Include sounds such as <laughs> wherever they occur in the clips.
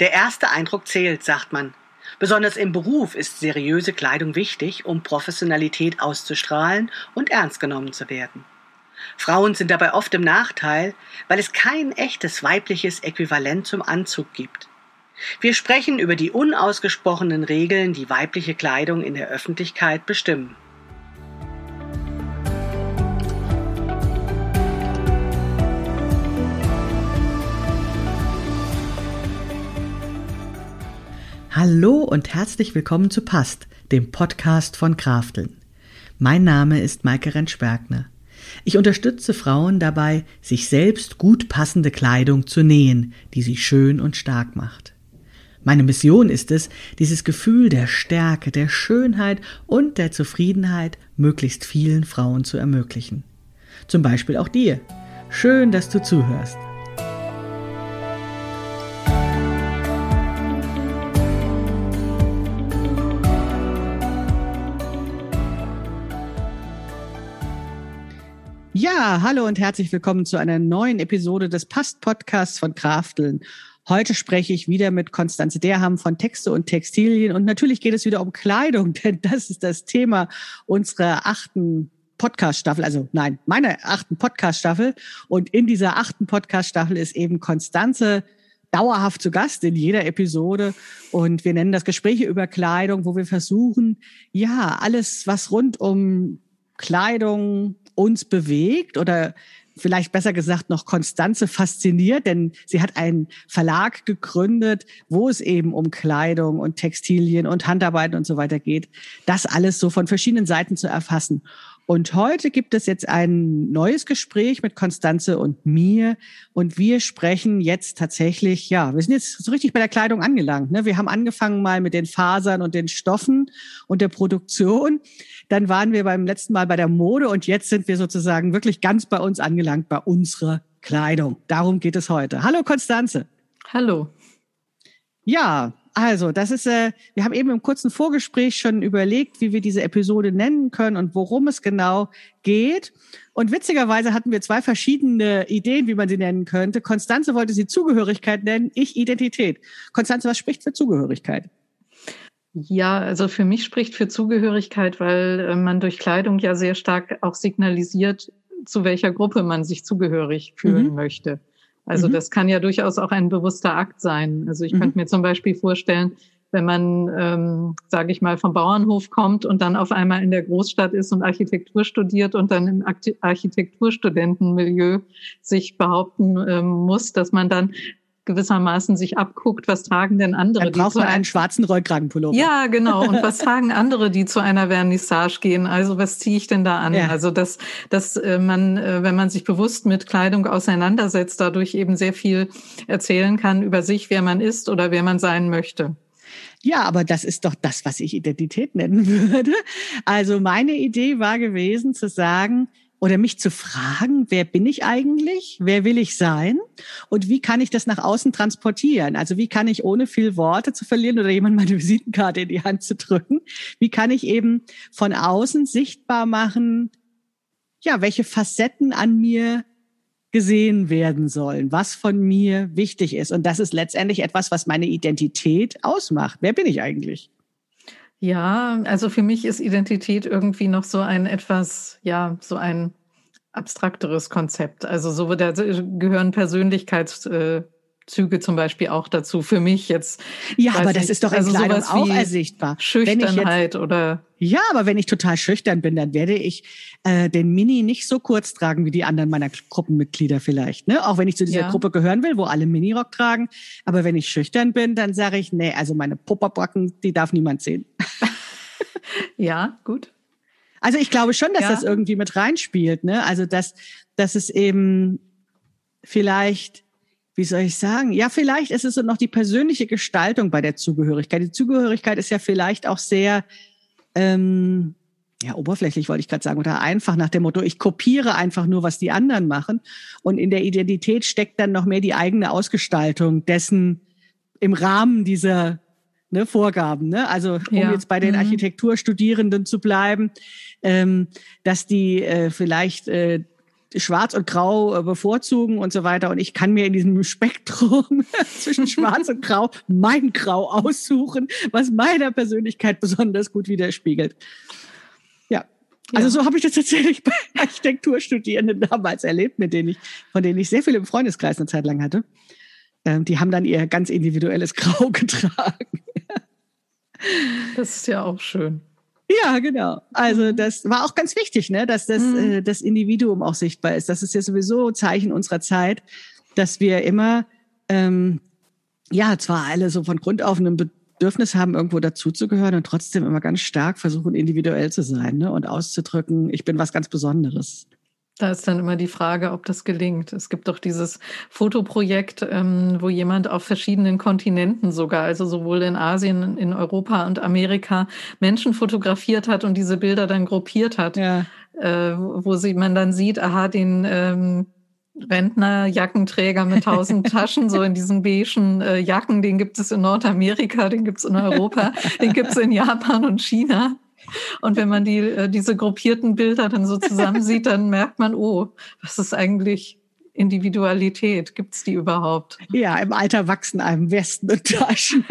Der erste Eindruck zählt, sagt man. Besonders im Beruf ist seriöse Kleidung wichtig, um Professionalität auszustrahlen und ernst genommen zu werden. Frauen sind dabei oft im Nachteil, weil es kein echtes weibliches Äquivalent zum Anzug gibt. Wir sprechen über die unausgesprochenen Regeln, die weibliche Kleidung in der Öffentlichkeit bestimmen. Hallo und herzlich willkommen zu Past, dem Podcast von Krafteln. Mein Name ist Maike Rentschbergner. Ich unterstütze Frauen dabei, sich selbst gut passende Kleidung zu nähen, die sie schön und stark macht. Meine Mission ist es, dieses Gefühl der Stärke, der Schönheit und der Zufriedenheit möglichst vielen Frauen zu ermöglichen. Zum Beispiel auch dir. Schön, dass du zuhörst. Ja, hallo und herzlich willkommen zu einer neuen Episode des Past-Podcasts von Krafteln. Heute spreche ich wieder mit Konstanze Derham von Texte und Textilien und natürlich geht es wieder um Kleidung, <laughs> denn das ist das Thema unserer achten Podcast-Staffel, also nein, meiner achten Podcast-Staffel. Und in dieser achten Podcast-Staffel ist eben Konstanze dauerhaft zu Gast in jeder Episode. Und wir nennen das Gespräche über Kleidung, wo wir versuchen, ja, alles, was rund um Kleidung, uns bewegt oder vielleicht besser gesagt noch Konstanze fasziniert, denn sie hat einen Verlag gegründet, wo es eben um Kleidung und Textilien und Handarbeit und so weiter geht. Das alles so von verschiedenen Seiten zu erfassen. Und heute gibt es jetzt ein neues Gespräch mit Konstanze und mir. Und wir sprechen jetzt tatsächlich, ja, wir sind jetzt so richtig bei der Kleidung angelangt. Ne? Wir haben angefangen mal mit den Fasern und den Stoffen und der Produktion. Dann waren wir beim letzten Mal bei der Mode und jetzt sind wir sozusagen wirklich ganz bei uns angelangt, bei unserer Kleidung. Darum geht es heute. Hallo Konstanze. Hallo. Ja, also, das ist, äh, wir haben eben im kurzen Vorgespräch schon überlegt, wie wir diese Episode nennen können und worum es genau geht. Und witzigerweise hatten wir zwei verschiedene Ideen, wie man sie nennen könnte. Konstanze wollte sie Zugehörigkeit nennen, ich Identität. Konstanze, was spricht für Zugehörigkeit? Ja, also für mich spricht für Zugehörigkeit, weil äh, man durch Kleidung ja sehr stark auch signalisiert, zu welcher Gruppe man sich zugehörig fühlen mhm. möchte. Also mhm. das kann ja durchaus auch ein bewusster Akt sein. Also ich mhm. könnte mir zum Beispiel vorstellen, wenn man, ähm, sage ich mal, vom Bauernhof kommt und dann auf einmal in der Großstadt ist und Architektur studiert und dann im Architekturstudentenmilieu sich behaupten ähm, muss, dass man dann gewissermaßen sich abguckt, was tragen denn andere? Dann braucht man einen schwarzen Rollkragenpullover. Ja, genau. Und was <laughs> tragen andere, die zu einer Vernissage gehen? Also was ziehe ich denn da an? Ja. Also dass, dass äh, man, äh, wenn man sich bewusst mit Kleidung auseinandersetzt, dadurch eben sehr viel erzählen kann über sich, wer man ist oder wer man sein möchte. Ja, aber das ist doch das, was ich Identität nennen <laughs> würde. Also meine Idee war gewesen zu sagen, oder mich zu fragen, wer bin ich eigentlich? Wer will ich sein? Und wie kann ich das nach außen transportieren? Also wie kann ich ohne viel Worte zu verlieren oder jemand meine Visitenkarte in die Hand zu drücken? Wie kann ich eben von außen sichtbar machen, ja, welche Facetten an mir gesehen werden sollen, was von mir wichtig ist. Und das ist letztendlich etwas, was meine Identität ausmacht. Wer bin ich eigentlich? Ja, also für mich ist Identität irgendwie noch so ein etwas, ja, so ein abstrakteres Konzept. Also so da gehören Persönlichkeitszüge zum Beispiel auch dazu. Für mich jetzt. Ja, aber das nicht, ist doch in also Kleidung auch ersichtbar. Schüchternheit jetzt, oder. Ja, aber wenn ich total schüchtern bin, dann werde ich äh, den Mini nicht so kurz tragen wie die anderen meiner Gruppenmitglieder vielleicht. Ne? Auch wenn ich zu dieser ja. Gruppe gehören will, wo alle Minirock tragen. Aber wenn ich schüchtern bin, dann sage ich, nee, also meine Pupperbacken, die darf niemand sehen. <laughs> ja, gut. Also ich glaube schon, dass ja. das irgendwie mit reinspielt. Ne? Also dass, dass es eben vielleicht wie soll ich sagen? Ja, vielleicht ist es noch die persönliche Gestaltung bei der Zugehörigkeit. Die Zugehörigkeit ist ja vielleicht auch sehr, ähm, ja, oberflächlich wollte ich gerade sagen, oder einfach nach dem Motto, ich kopiere einfach nur, was die anderen machen. Und in der Identität steckt dann noch mehr die eigene Ausgestaltung dessen im Rahmen dieser ne, Vorgaben. Ne? Also um ja. jetzt bei den mhm. Architekturstudierenden zu bleiben, ähm, dass die äh, vielleicht äh, Schwarz und Grau äh, bevorzugen und so weiter. Und ich kann mir in diesem <laughs> Spektrum <laughs> zwischen Schwarz und Grau mein Grau aussuchen, was meiner Persönlichkeit besonders gut widerspiegelt. Ja. Also ja. so habe ich das tatsächlich bei Architekturstudierenden damals erlebt, mit denen ich, von denen ich sehr viel im Freundeskreis eine Zeit lang hatte. Ähm, die haben dann ihr ganz individuelles Grau <laughs> getragen. Das ist ja auch schön. Ja, genau. Also mhm. das war auch ganz wichtig, ne, dass das, mhm. äh, das Individuum auch sichtbar ist. Das ist ja sowieso Zeichen unserer Zeit, dass wir immer, ähm, ja, zwar alle so von Grund auf ein Bedürfnis haben, irgendwo dazuzugehören und trotzdem immer ganz stark versuchen, individuell zu sein ne, und auszudrücken, ich bin was ganz Besonderes. Da ist dann immer die Frage, ob das gelingt. Es gibt doch dieses Fotoprojekt, ähm, wo jemand auf verschiedenen Kontinenten sogar, also sowohl in Asien, in Europa und Amerika, Menschen fotografiert hat und diese Bilder dann gruppiert hat, ja. äh, wo sie, man dann sieht, aha, den ähm, Rentner, Jackenträger mit tausend <laughs> Taschen, so in diesen beigen äh, Jacken, den gibt es in Nordamerika, den gibt es in Europa, den gibt es in Japan und China. Und wenn man die, äh, diese gruppierten Bilder dann so zusammen sieht, dann merkt man, oh, was ist eigentlich Individualität? Gibt es die überhaupt? Ja, im Alter wachsen einem Westen und Taschen.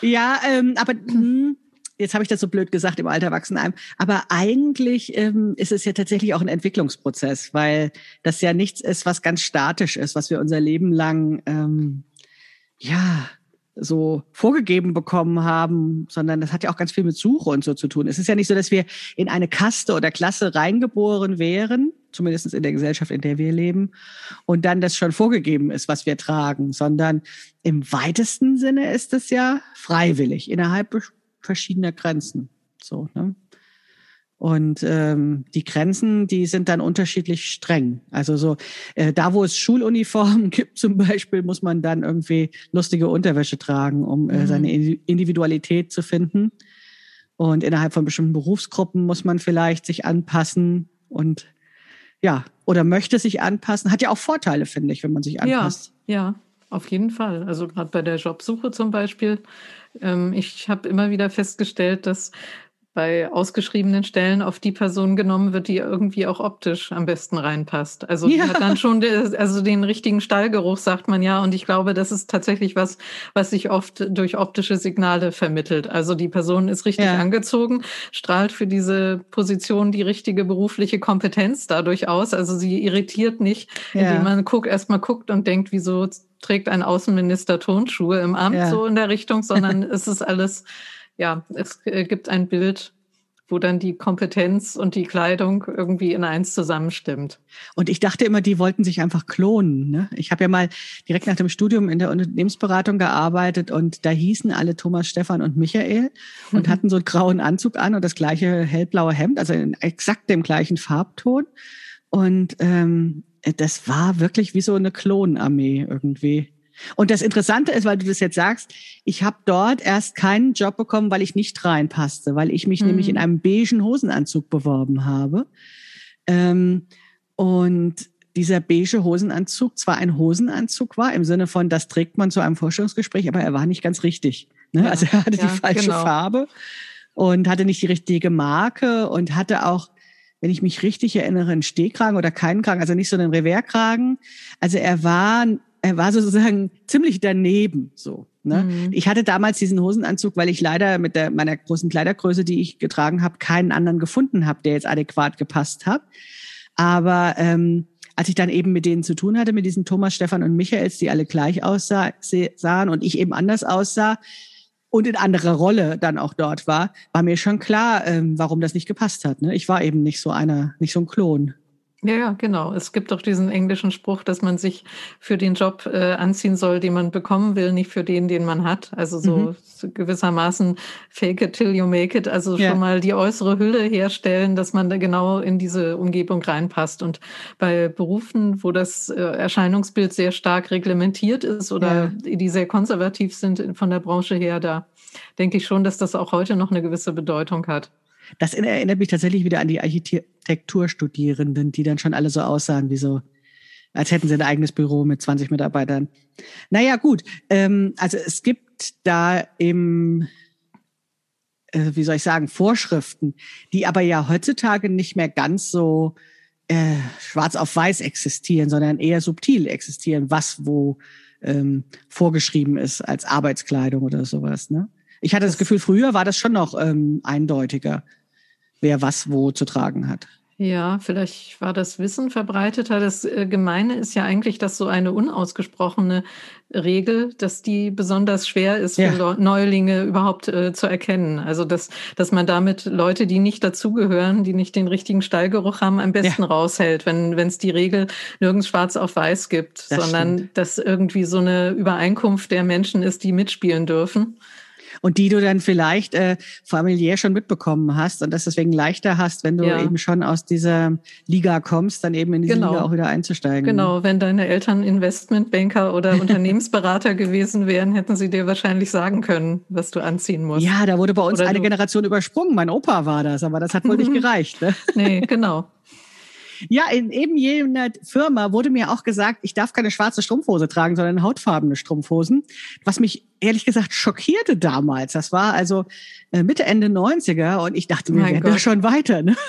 ja, ähm, aber hm, jetzt habe ich das so blöd gesagt, im Alter wachsen einem. Aber eigentlich ähm, ist es ja tatsächlich auch ein Entwicklungsprozess, weil das ja nichts ist, was ganz statisch ist, was wir unser Leben lang ähm, ja so vorgegeben bekommen haben, sondern das hat ja auch ganz viel mit Suche und so zu tun. Es ist ja nicht so, dass wir in eine Kaste oder Klasse reingeboren wären, zumindest in der Gesellschaft, in der wir leben, und dann das schon vorgegeben ist, was wir tragen, sondern im weitesten Sinne ist es ja freiwillig innerhalb verschiedener Grenzen. So, ne? Und ähm, die Grenzen, die sind dann unterschiedlich streng. Also so, äh, da wo es Schuluniformen <laughs> gibt zum Beispiel, muss man dann irgendwie lustige Unterwäsche tragen, um äh, seine mhm. Individualität zu finden. Und innerhalb von bestimmten Berufsgruppen muss man vielleicht sich anpassen und ja, oder möchte sich anpassen. Hat ja auch Vorteile, finde ich, wenn man sich anpasst. Ja, ja, auf jeden Fall. Also gerade bei der Jobsuche zum Beispiel. Ähm, ich habe immer wieder festgestellt, dass bei ausgeschriebenen Stellen auf die Person genommen wird, die irgendwie auch optisch am besten reinpasst. Also ja. die hat dann schon de, also den richtigen Stallgeruch, sagt man ja. Und ich glaube, das ist tatsächlich was, was sich oft durch optische Signale vermittelt. Also die Person ist richtig ja. angezogen, strahlt für diese Position die richtige berufliche Kompetenz dadurch aus. Also sie irritiert nicht, ja. indem man guckt, erstmal guckt und denkt, wieso trägt ein Außenminister Tonschuhe im Amt so in der Richtung, sondern <laughs> es ist alles ja, es äh, gibt ein Bild, wo dann die Kompetenz und die Kleidung irgendwie in eins zusammenstimmt. Und ich dachte immer, die wollten sich einfach klonen. Ne? Ich habe ja mal direkt nach dem Studium in der Unternehmensberatung gearbeitet und da hießen alle Thomas, Stefan und Michael und mhm. hatten so einen grauen Anzug an und das gleiche hellblaue Hemd, also in exakt dem gleichen Farbton. Und ähm, das war wirklich wie so eine Klonarmee irgendwie. Und das Interessante ist, weil du das jetzt sagst, ich habe dort erst keinen Job bekommen, weil ich nicht reinpasste, weil ich mich mhm. nämlich in einem beigen Hosenanzug beworben habe. Ähm, und dieser beige Hosenanzug zwar ein Hosenanzug war, im Sinne von, das trägt man zu einem Vorstellungsgespräch, aber er war nicht ganz richtig. Ne? Ja, also er hatte ja, die falsche genau. Farbe und hatte nicht die richtige Marke und hatte auch, wenn ich mich richtig erinnere, einen Stehkragen oder keinen Kragen, also nicht so einen Revers-Kragen. Also er war er war sozusagen ziemlich daneben so. Ne? Mhm. Ich hatte damals diesen Hosenanzug, weil ich leider mit der, meiner großen Kleidergröße, die ich getragen habe, keinen anderen gefunden habe, der jetzt adäquat gepasst hat. Aber ähm, als ich dann eben mit denen zu tun hatte, mit diesen Thomas, Stefan und Michaels, die alle gleich aussahen und ich eben anders aussah und in anderer Rolle dann auch dort war, war mir schon klar, ähm, warum das nicht gepasst hat. Ne? Ich war eben nicht so einer, nicht so ein Klon. Ja, ja, genau. Es gibt doch diesen englischen Spruch, dass man sich für den Job äh, anziehen soll, den man bekommen will, nicht für den, den man hat. Also so, mhm. gewissermaßen fake it till you make it. Also ja. schon mal die äußere Hülle herstellen, dass man da genau in diese Umgebung reinpasst. Und bei Berufen, wo das äh, Erscheinungsbild sehr stark reglementiert ist oder ja. die sehr konservativ sind von der Branche her, da denke ich schon, dass das auch heute noch eine gewisse Bedeutung hat. Das erinnert mich tatsächlich wieder an die Architekturstudierenden, die dann schon alle so aussahen wie so, als hätten sie ein eigenes Büro mit 20 Mitarbeitern. Naja, gut. Ähm, also es gibt da im, äh, wie soll ich sagen, Vorschriften, die aber ja heutzutage nicht mehr ganz so äh, schwarz auf weiß existieren, sondern eher subtil existieren, was wo ähm, vorgeschrieben ist als Arbeitskleidung oder sowas. Ne? Ich hatte das, Gefühl, früher war das schon noch ähm, eindeutiger, wer was wo zu tragen hat. Ja, vielleicht war das Wissen verbreiteter. Das äh, Gemeine ist ja eigentlich, dass so eine unausgesprochene Regel, dass die besonders schwer ist für ja. Neulinge überhaupt äh, zu erkennen. Also dass, dass man damit Leute, die nicht dazugehören, die nicht den richtigen Stallgeruch haben, am besten ja. raushält, wenn es die Regel nirgends schwarz auf weiß gibt, das sondern stimmt. dass irgendwie so eine Übereinkunft der Menschen ist, die mitspielen dürfen und die du dann vielleicht äh, familiär schon mitbekommen hast und das deswegen leichter hast, wenn du ja. eben schon aus dieser Liga kommst, dann eben in diese genau. Liga auch wieder einzusteigen. Genau, wenn deine Eltern Investmentbanker oder <laughs> Unternehmensberater gewesen wären, hätten sie dir wahrscheinlich sagen können, was du anziehen musst. Ja, da wurde bei uns oder eine Generation übersprungen. Mein Opa war das, aber das hat wohl nicht <laughs> gereicht. Ne? Nee, genau. Ja, in eben jener Firma wurde mir auch gesagt, ich darf keine schwarze Strumpfhose tragen, sondern hautfarbene Strumpfhosen, was mich ehrlich gesagt schockierte damals. Das war also äh, Mitte, Ende 90er und ich dachte mir, wir schon weiter. Ne? <laughs>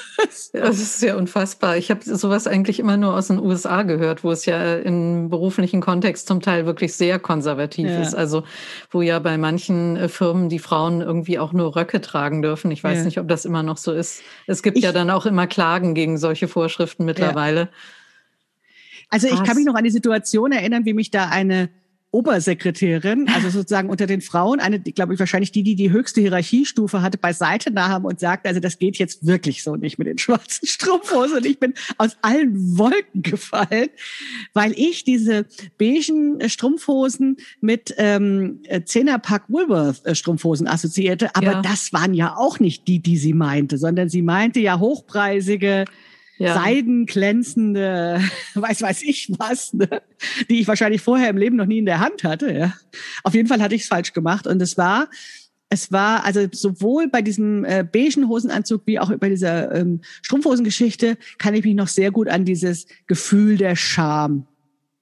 Das ist sehr unfassbar. Ich habe sowas eigentlich immer nur aus den USA gehört, wo es ja im beruflichen Kontext zum Teil wirklich sehr konservativ ja. ist. Also wo ja bei manchen äh, Firmen die Frauen irgendwie auch nur Röcke tragen dürfen. Ich weiß ja. nicht, ob das immer noch so ist. Es gibt ich, ja dann auch immer Klagen gegen solche Vorschriften mittlerweile. Ja. Also ich kann mich noch an die Situation erinnern, wie mich da eine Obersekretärin, also <laughs> sozusagen unter den Frauen, eine, glaube ich, wahrscheinlich die, die die höchste Hierarchiestufe hatte, beiseite nahm und sagte, also das geht jetzt wirklich so nicht mit den schwarzen Strumpfhosen. Und ich bin aus allen Wolken gefallen, weil ich diese beigen Strumpfhosen mit ähm, Zehnerpack Woolworth Strumpfhosen assoziierte. Aber ja. das waren ja auch nicht die, die sie meinte, sondern sie meinte ja hochpreisige ja. seidenglänzende, <laughs> weiß weiß ich was, ne? die ich wahrscheinlich vorher im Leben noch nie in der Hand hatte. Ja. Auf jeden Fall hatte ich es falsch gemacht und es war es war also sowohl bei diesem äh, beigen Hosenanzug wie auch bei dieser ähm, Strumpfhosengeschichte kann ich mich noch sehr gut an dieses Gefühl der Scham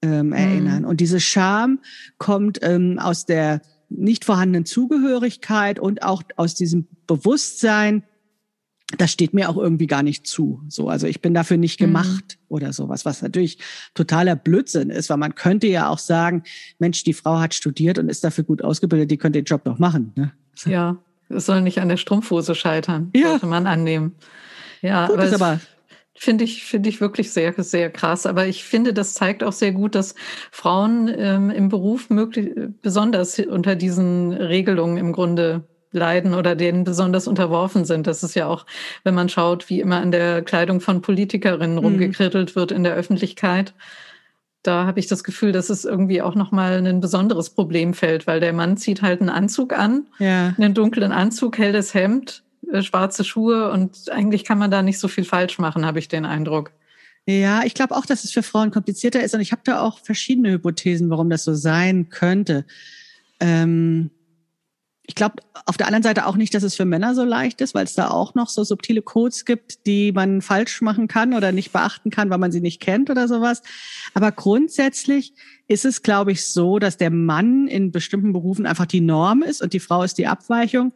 ähm, mhm. erinnern. Und diese Scham kommt ähm, aus der nicht vorhandenen Zugehörigkeit und auch aus diesem Bewusstsein, das steht mir auch irgendwie gar nicht zu. So, also ich bin dafür nicht mhm. gemacht mhm. oder sowas, was natürlich totaler Blödsinn ist, weil man könnte ja auch sagen, Mensch, die Frau hat studiert und ist dafür gut ausgebildet, die könnte den Job noch machen. Ne? Ja, es soll nicht an der Strumpfhose scheitern, ja. sollte man annehmen. Ja, gut, aber, aber finde ich finde ich wirklich sehr sehr krass. Aber ich finde, das zeigt auch sehr gut, dass Frauen ähm, im Beruf möglich besonders unter diesen Regelungen im Grunde leiden oder denen besonders unterworfen sind. Das ist ja auch, wenn man schaut, wie immer an der Kleidung von Politikerinnen mhm. rumgekrittelt wird in der Öffentlichkeit. Da habe ich das Gefühl, dass es irgendwie auch nochmal ein besonderes Problemfeld, weil der Mann zieht halt einen Anzug an, ja. einen dunklen Anzug, helles Hemd, äh, schwarze Schuhe und eigentlich kann man da nicht so viel falsch machen, habe ich den Eindruck. Ja, ich glaube auch, dass es für Frauen komplizierter ist und ich habe da auch verschiedene Hypothesen, warum das so sein könnte. Ähm ich glaube auf der anderen Seite auch nicht, dass es für Männer so leicht ist, weil es da auch noch so subtile Codes gibt, die man falsch machen kann oder nicht beachten kann, weil man sie nicht kennt oder sowas. Aber grundsätzlich ist es, glaube ich, so, dass der Mann in bestimmten Berufen einfach die Norm ist und die Frau ist die Abweichung.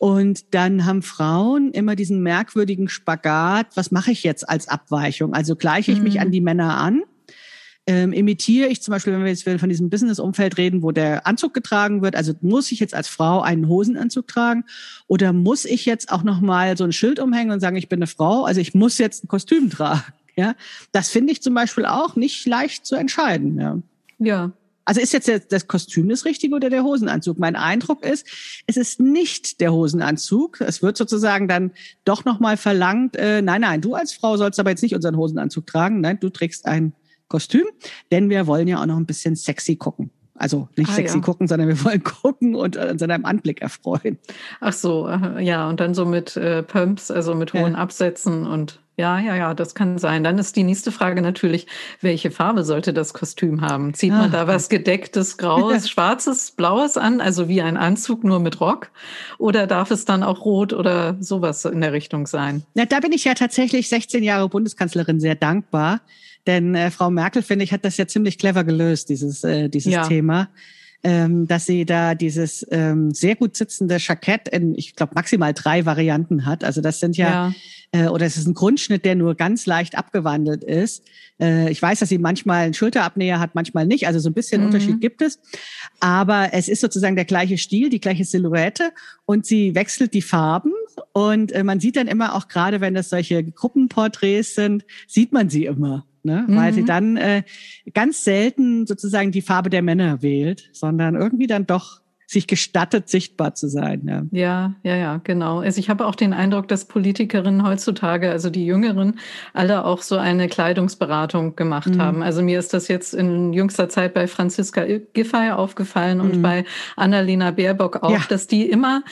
Und dann haben Frauen immer diesen merkwürdigen Spagat, was mache ich jetzt als Abweichung? Also gleiche ich mich mhm. an die Männer an ähm, imitiere ich zum Beispiel, wenn wir jetzt von diesem Business-Umfeld reden, wo der Anzug getragen wird, also muss ich jetzt als Frau einen Hosenanzug tragen oder muss ich jetzt auch nochmal so ein Schild umhängen und sagen, ich bin eine Frau, also ich muss jetzt ein Kostüm tragen. <laughs> Ja, das finde ich zum Beispiel auch nicht leicht zu entscheiden. Ja. ja. Also ist jetzt das Kostüm das Richtige oder der Hosenanzug? Mein Eindruck ist, es ist nicht der Hosenanzug. Es wird sozusagen dann doch nochmal verlangt, äh, nein, nein, du als Frau sollst aber jetzt nicht unseren Hosenanzug tragen. Nein, du trägst ein Kostüm, denn wir wollen ja auch noch ein bisschen sexy gucken. Also nicht ah, sexy ja. gucken, sondern wir wollen <laughs> gucken und uns an einem Anblick erfreuen. Ach so, ja, und dann so mit äh, Pumps, also mit hohen ja. Absätzen und ja, ja, ja, das kann sein. Dann ist die nächste Frage natürlich, welche Farbe sollte das Kostüm haben? Zieht man ah. da was gedecktes, graues, <laughs> schwarzes, blaues an, also wie ein Anzug nur mit Rock? Oder darf es dann auch rot oder sowas in der Richtung sein? Na, da bin ich ja tatsächlich 16 Jahre Bundeskanzlerin sehr dankbar, denn äh, Frau Merkel, finde ich, hat das ja ziemlich clever gelöst, dieses, äh, dieses ja. Thema. ähm, dass sie da dieses ähm, sehr gut sitzende Jackett in, ich glaube, maximal drei Varianten hat. Also das sind ja, ja. Äh, oder es ist ein Grundschnitt, der nur ganz leicht abgewandelt ist. Äh, ich weiß, dass sie manchmal einen Schulterabnäher hat, manchmal nicht. Also so ein bisschen mhm. Unterschied gibt es. Aber es ist sozusagen der gleiche Stil, die gleiche Silhouette und sie wechselt die Farben. Und äh, man sieht dann immer auch gerade, wenn das solche Gruppenporträts sind, sieht man sie immer ne? Mhm. weil sie mhm. dann äh, ganz selten sozusagen die Farbe der Männer wählt, sondern irgendwie dann doch sich gestattet, sichtbar zu sein. Ja, ja, ja, ja genau. Also ich habe auch den Eindruck, dass Politikerinnen heutzutage, also die Jüngeren, alle auch so eine Kleidungsberatung gemacht mhm. haben. Also mir ist das jetzt in jüngster Zeit bei Franziska Giffey aufgefallen mhm. und bei Annalena Baerbock auch, ja. dass die immer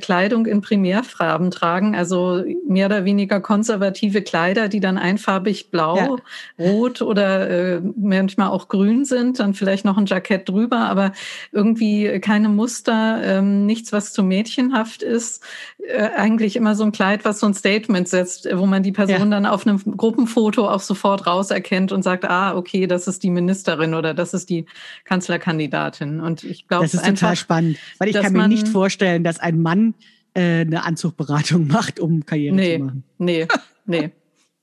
Kleidung in Primärfarben tragen, also mehr oder weniger konservative Kleider, die dann einfarbig blau, ja. rot oder äh, manchmal auch grün sind, dann vielleicht noch ein Jackett drüber, aber irgendwie keine Muster, ähm, nichts, was zu mädchenhaft ist. Äh, eigentlich immer so ein Kleid, was so ein Statement setzt, wo man die Person ja. dann auf einem Gruppenfoto auch sofort rauserkennt und sagt, ah, okay, das ist die Ministerin oder das ist die Kanzlerkandidatin. Und ich glaube, das ist einfach, total spannend, weil ich kann mir nicht vorstellen, dass ein Mann äh, eine Anzugberatung <laughs> macht, um Karriere nee, zu machen. Nee, nee.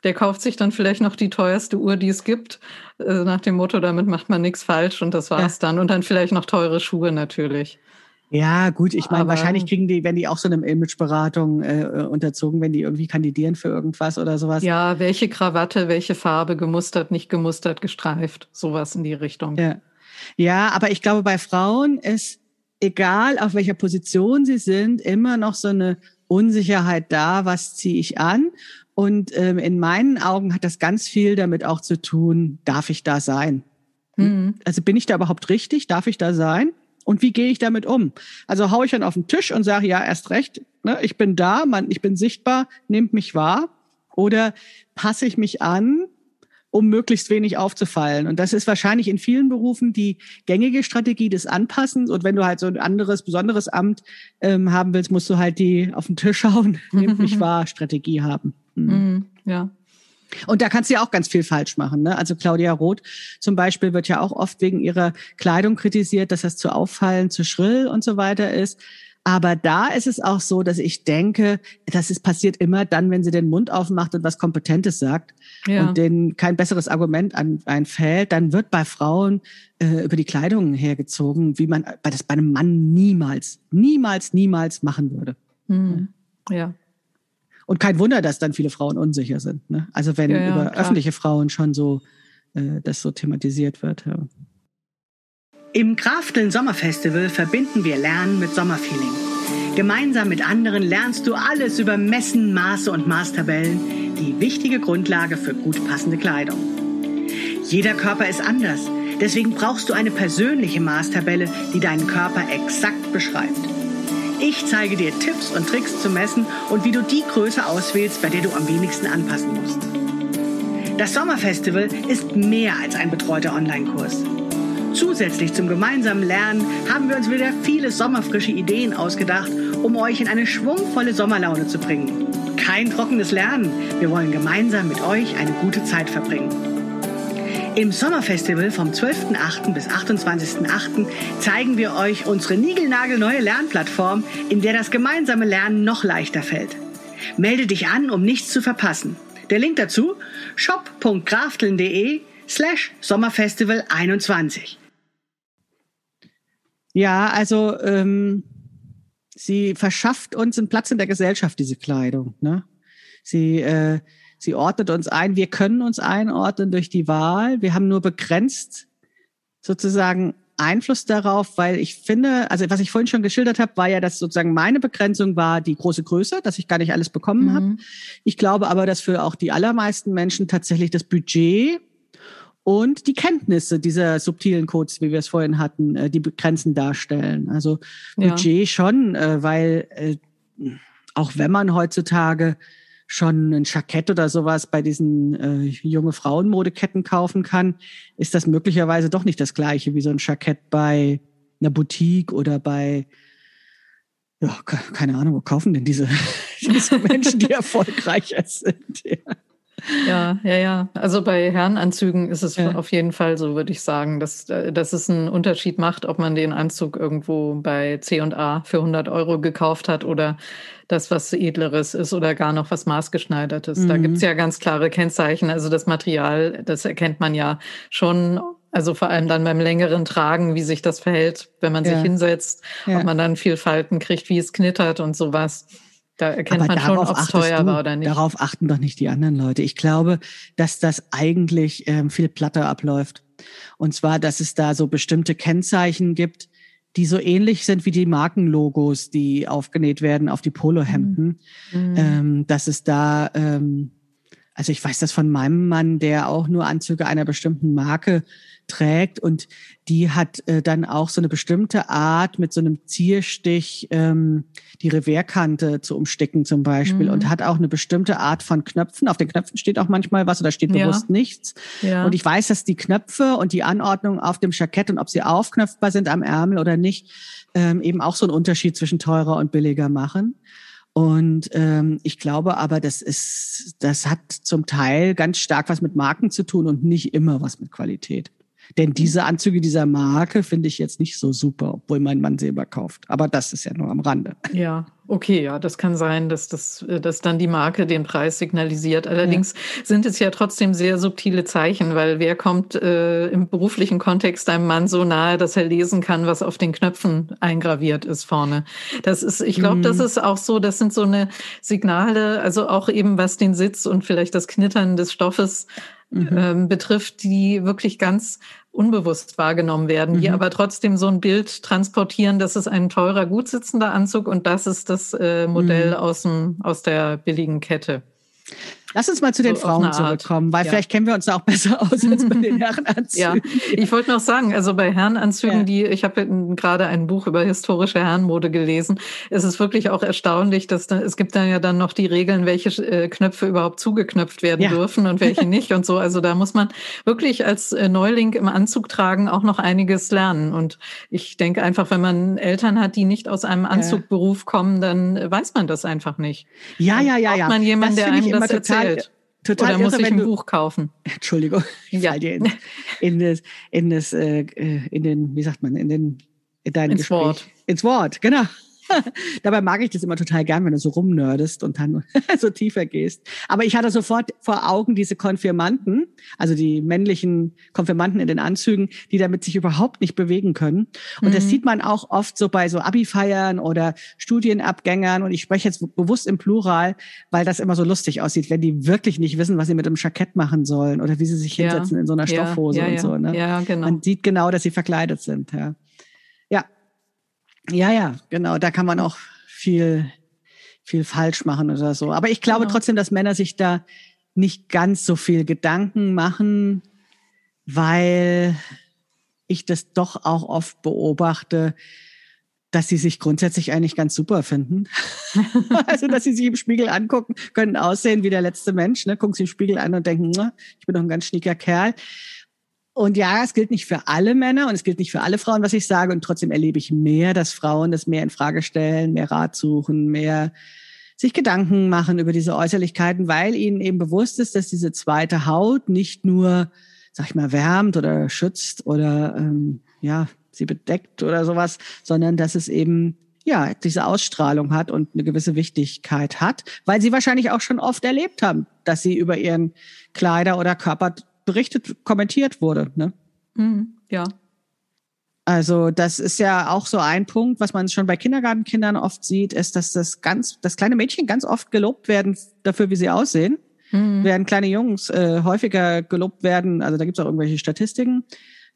Der kauft sich dann vielleicht noch die teuerste Uhr, die es gibt, äh, nach dem Motto, damit macht man nichts falsch und das war's ja. dann. Und dann vielleicht noch teure Schuhe natürlich. Ja, gut, ich meine, wahrscheinlich kriegen die, wenn die auch so eine Imageberatung äh, unterzogen, wenn die irgendwie kandidieren für irgendwas oder sowas. Ja, welche Krawatte, welche Farbe, gemustert, nicht gemustert, gestreift, sowas in die Richtung. Ja, ja aber ich glaube, bei Frauen ist egal auf welcher Position sie sind, immer noch so eine Unsicherheit da, was ziehe ich an? Und ähm, in meinen Augen hat das ganz viel damit auch zu tun, darf ich da sein? Mhm. Also bin ich da überhaupt richtig? Darf ich da sein? Und wie gehe ich damit um? Also hau ich dann auf den Tisch und sage, ja, erst recht, ne, ich bin da, man, ich bin sichtbar, nehmt mich wahr. Oder passe ich mich an um möglichst wenig aufzufallen. Und das ist wahrscheinlich in vielen Berufen die gängige Strategie des Anpassens. Und wenn du halt so ein anderes, besonderes Amt ähm, haben willst, musst du halt die auf den Tisch schauen, <laughs> nämlich <laughs> wahr Strategie haben. Mhm. Ja. Und da kannst du ja auch ganz viel falsch machen. Ne? Also Claudia Roth zum Beispiel wird ja auch oft wegen ihrer Kleidung kritisiert, dass das zu auffallend, zu schrill und so weiter ist. Aber da ist es auch so, dass ich denke, das ist passiert immer dann, wenn sie den Mund aufmacht und was Kompetentes sagt ja. und denen kein besseres Argument an, einfällt, dann wird bei Frauen äh, über die Kleidung hergezogen, wie man bei das bei einem Mann niemals, niemals, niemals machen würde. Mhm. Ja. Und kein Wunder, dass dann viele Frauen unsicher sind. Ne? Also wenn ja, ja, über klar. öffentliche Frauen schon so äh, das so thematisiert wird. Ja. Im Krafteln Sommerfestival verbinden wir Lernen mit Sommerfeeling. Gemeinsam mit anderen lernst du alles über Messen, Maße und Maßtabellen, die wichtige Grundlage für gut passende Kleidung. Jeder Körper ist anders, deswegen brauchst du eine persönliche Maßtabelle, die deinen Körper exakt beschreibt. Ich zeige dir Tipps und Tricks zu messen und wie du die Größe auswählst, bei der du am wenigsten anpassen musst. Das Sommerfestival ist mehr als ein betreuter Online-Kurs. Zusätzlich zum gemeinsamen Lernen haben wir uns wieder viele sommerfrische Ideen ausgedacht, um euch in eine schwungvolle Sommerlaune zu bringen. Kein trockenes Lernen, wir wollen gemeinsam mit euch eine gute Zeit verbringen. Im Sommerfestival vom 12.8. bis 28.8. zeigen wir euch unsere niegelnagelneue Lernplattform, in der das gemeinsame Lernen noch leichter fällt. Melde dich an, um nichts zu verpassen. Der Link dazu shop.krafteln.de slash Sommerfestival 21. Ja, also ähm, sie verschafft uns einen Platz in der Gesellschaft, diese Kleidung. Ne? Sie, äh, sie ordnet uns ein. Wir können uns einordnen durch die Wahl. Wir haben nur begrenzt sozusagen Einfluss darauf, weil ich finde, also was ich vorhin schon geschildert habe, war ja, dass sozusagen meine Begrenzung war die große Größe, dass ich gar nicht alles bekommen mhm. habe. Ich glaube aber, dass für auch die allermeisten Menschen tatsächlich das Budget und die Kenntnisse dieser subtilen Codes, wie wir es vorhin hatten, äh, die Grenzen darstellen. Also Budget ja. schon, äh, weil äh, auch wenn man heutzutage schon ein Jackett oder sowas bei diesen äh, junge Frauenmodeketten kaufen kann, ist das möglicherweise doch nicht das gleiche wie so ein Jackett bei einer Boutique oder bei ja, keine Ahnung, wo kaufen denn diese, <laughs> diese Menschen, die <laughs> erfolgreicher sind? Ja. Ja, ja, ja. Also bei Herrenanzügen ist es ja. auf jeden Fall so, würde ich sagen, dass, dass es einen Unterschied macht, ob man den Anzug irgendwo bei C&A für 100 Euro gekauft hat oder das was Edleres ist oder gar noch was Maßgeschneidertes. Mhm. Da gibt's ja ganz klare Kennzeichen. Also das Material, das erkennt man ja schon also vor allem dann beim längeren Tragen, wie sich das verhält, wenn man ja. sich hinsetzt, ja. ob man dann viel Falten kriegt, wie es knittert und sowas. Da erkennt Aber man schon, ob es teuer war oder nicht. Darauf achten doch nicht die anderen Leute. Ich glaube, dass das eigentlich ähm, viel platter abläuft. Und zwar, dass es da so bestimmte Kennzeichen gibt, die so ähnlich sind wie die Markenlogos, die aufgenäht werden auf die Polohemden. Mhm. Ähm, dass es da, ähm, also ich weiß das von meinem Mann, der auch nur Anzüge einer bestimmten Marke trägt und die hat äh, dann auch so eine bestimmte Art mit so einem Zierstich ähm, die Revierkante zu umsticken zum Beispiel mhm. und hat auch eine bestimmte Art von Knöpfen. Auf den Knöpfen steht auch manchmal was oder steht bewusst ja. nichts. Ja. Und ich weiß, dass die Knöpfe und die Anordnung auf dem Jackett und ob sie aufknöpfbar sind am Ärmel oder nicht, ähm, eben auch so einen Unterschied zwischen teurer und billiger machen. Und ähm, ich glaube aber, das ist, das hat zum Teil ganz stark was mit Marken zu tun und nicht immer was mit Qualität. Denn diese Anzüge dieser Marke finde ich jetzt nicht so super, obwohl mein Mann selber kauft. Aber das ist ja nur am Rande. Ja, okay, ja, das kann sein, dass, das, dass dann die Marke den Preis signalisiert. Allerdings ja. sind es ja trotzdem sehr subtile Zeichen, weil wer kommt äh, im beruflichen Kontext einem Mann so nahe, dass er lesen kann, was auf den Knöpfen eingraviert ist vorne. Das ist, ich glaube, mhm. das ist auch so, das sind so eine Signale, also auch eben was den Sitz und vielleicht das Knittern des Stoffes mhm. ähm, betrifft, die wirklich ganz unbewusst wahrgenommen werden, mhm. die aber trotzdem so ein Bild transportieren, das ist ein teurer, gut sitzender Anzug und das ist das äh, Modell mhm. aus, dem, aus der billigen Kette. Lass uns mal zu den so Frauen zurückkommen, weil ja. vielleicht kennen wir uns da auch besser <laughs> aus als bei den <laughs> Herrenanzügen. ja, ich wollte noch sagen, also bei Herrenanzügen, ja. die, ich habe gerade ein Buch über historische Herrenmode gelesen, es ist wirklich auch erstaunlich, dass da, es gibt dann ja dann noch die Regeln, welche äh, Knöpfe überhaupt zugeknöpft werden ja. dürfen und welche <laughs> nicht und so. Also da muss man wirklich als äh, Neuling im Anzug tragen auch noch einiges lernen. Und ich denke einfach, wenn man Eltern hat, die nicht aus einem Anzugberuf kommen, dann weiß man das einfach nicht. Ja, ja, ja, ja. Braucht man jemanden, der einem das erzählt total, total Oder muss ich ein Buch kaufen? <laughs> Entschuldigung, ich ja. dir in, in, das, in das, äh, in den, wie sagt man, in den, in dein ins Gespräch. Wort. Ins Wort, genau. <laughs> Dabei mag ich das immer total gern, wenn du so rumnördest und dann <laughs> so tiefer gehst. Aber ich hatte sofort vor Augen diese Konfirmanten, also die männlichen Konfirmanten in den Anzügen, die damit sich überhaupt nicht bewegen können. Und mhm. das sieht man auch oft so bei so Abi-Feiern oder Studienabgängern. Und ich spreche jetzt bewusst im Plural, weil das immer so lustig aussieht, wenn die wirklich nicht wissen, was sie mit dem Jackett machen sollen oder wie sie sich ja. hinsetzen in so einer Stoffhose ja, ja, und so. Ne? Ja, genau. Man sieht genau, dass sie verkleidet sind. Ja. Ja, ja, genau. Da kann man auch viel, viel falsch machen oder so. Aber ich glaube genau. trotzdem, dass Männer sich da nicht ganz so viel Gedanken machen, weil ich das doch auch oft beobachte, dass sie sich grundsätzlich eigentlich ganz super finden. <laughs> also, dass sie sich im Spiegel angucken, können aussehen wie der letzte Mensch, ne? gucken sich im Spiegel an und denken, ich bin doch ein ganz schnieker Kerl. Und ja, es gilt nicht für alle Männer und es gilt nicht für alle Frauen, was ich sage. Und trotzdem erlebe ich mehr, dass Frauen das mehr in Frage stellen, mehr Rat suchen, mehr sich Gedanken machen über diese Äußerlichkeiten, weil ihnen eben bewusst ist, dass diese zweite Haut nicht nur, sag ich mal, wärmt oder schützt oder ähm, ja sie bedeckt oder sowas, sondern dass es eben ja diese Ausstrahlung hat und eine gewisse Wichtigkeit hat, weil sie wahrscheinlich auch schon oft erlebt haben, dass sie über ihren Kleider oder Körper berichtet, kommentiert wurde. Ne? Mhm, ja. Also das ist ja auch so ein Punkt, was man schon bei Kindergartenkindern oft sieht, ist, dass das ganz, dass kleine Mädchen ganz oft gelobt werden dafür, wie sie aussehen, mhm. während kleine Jungs äh, häufiger gelobt werden. Also da gibt es auch irgendwelche Statistiken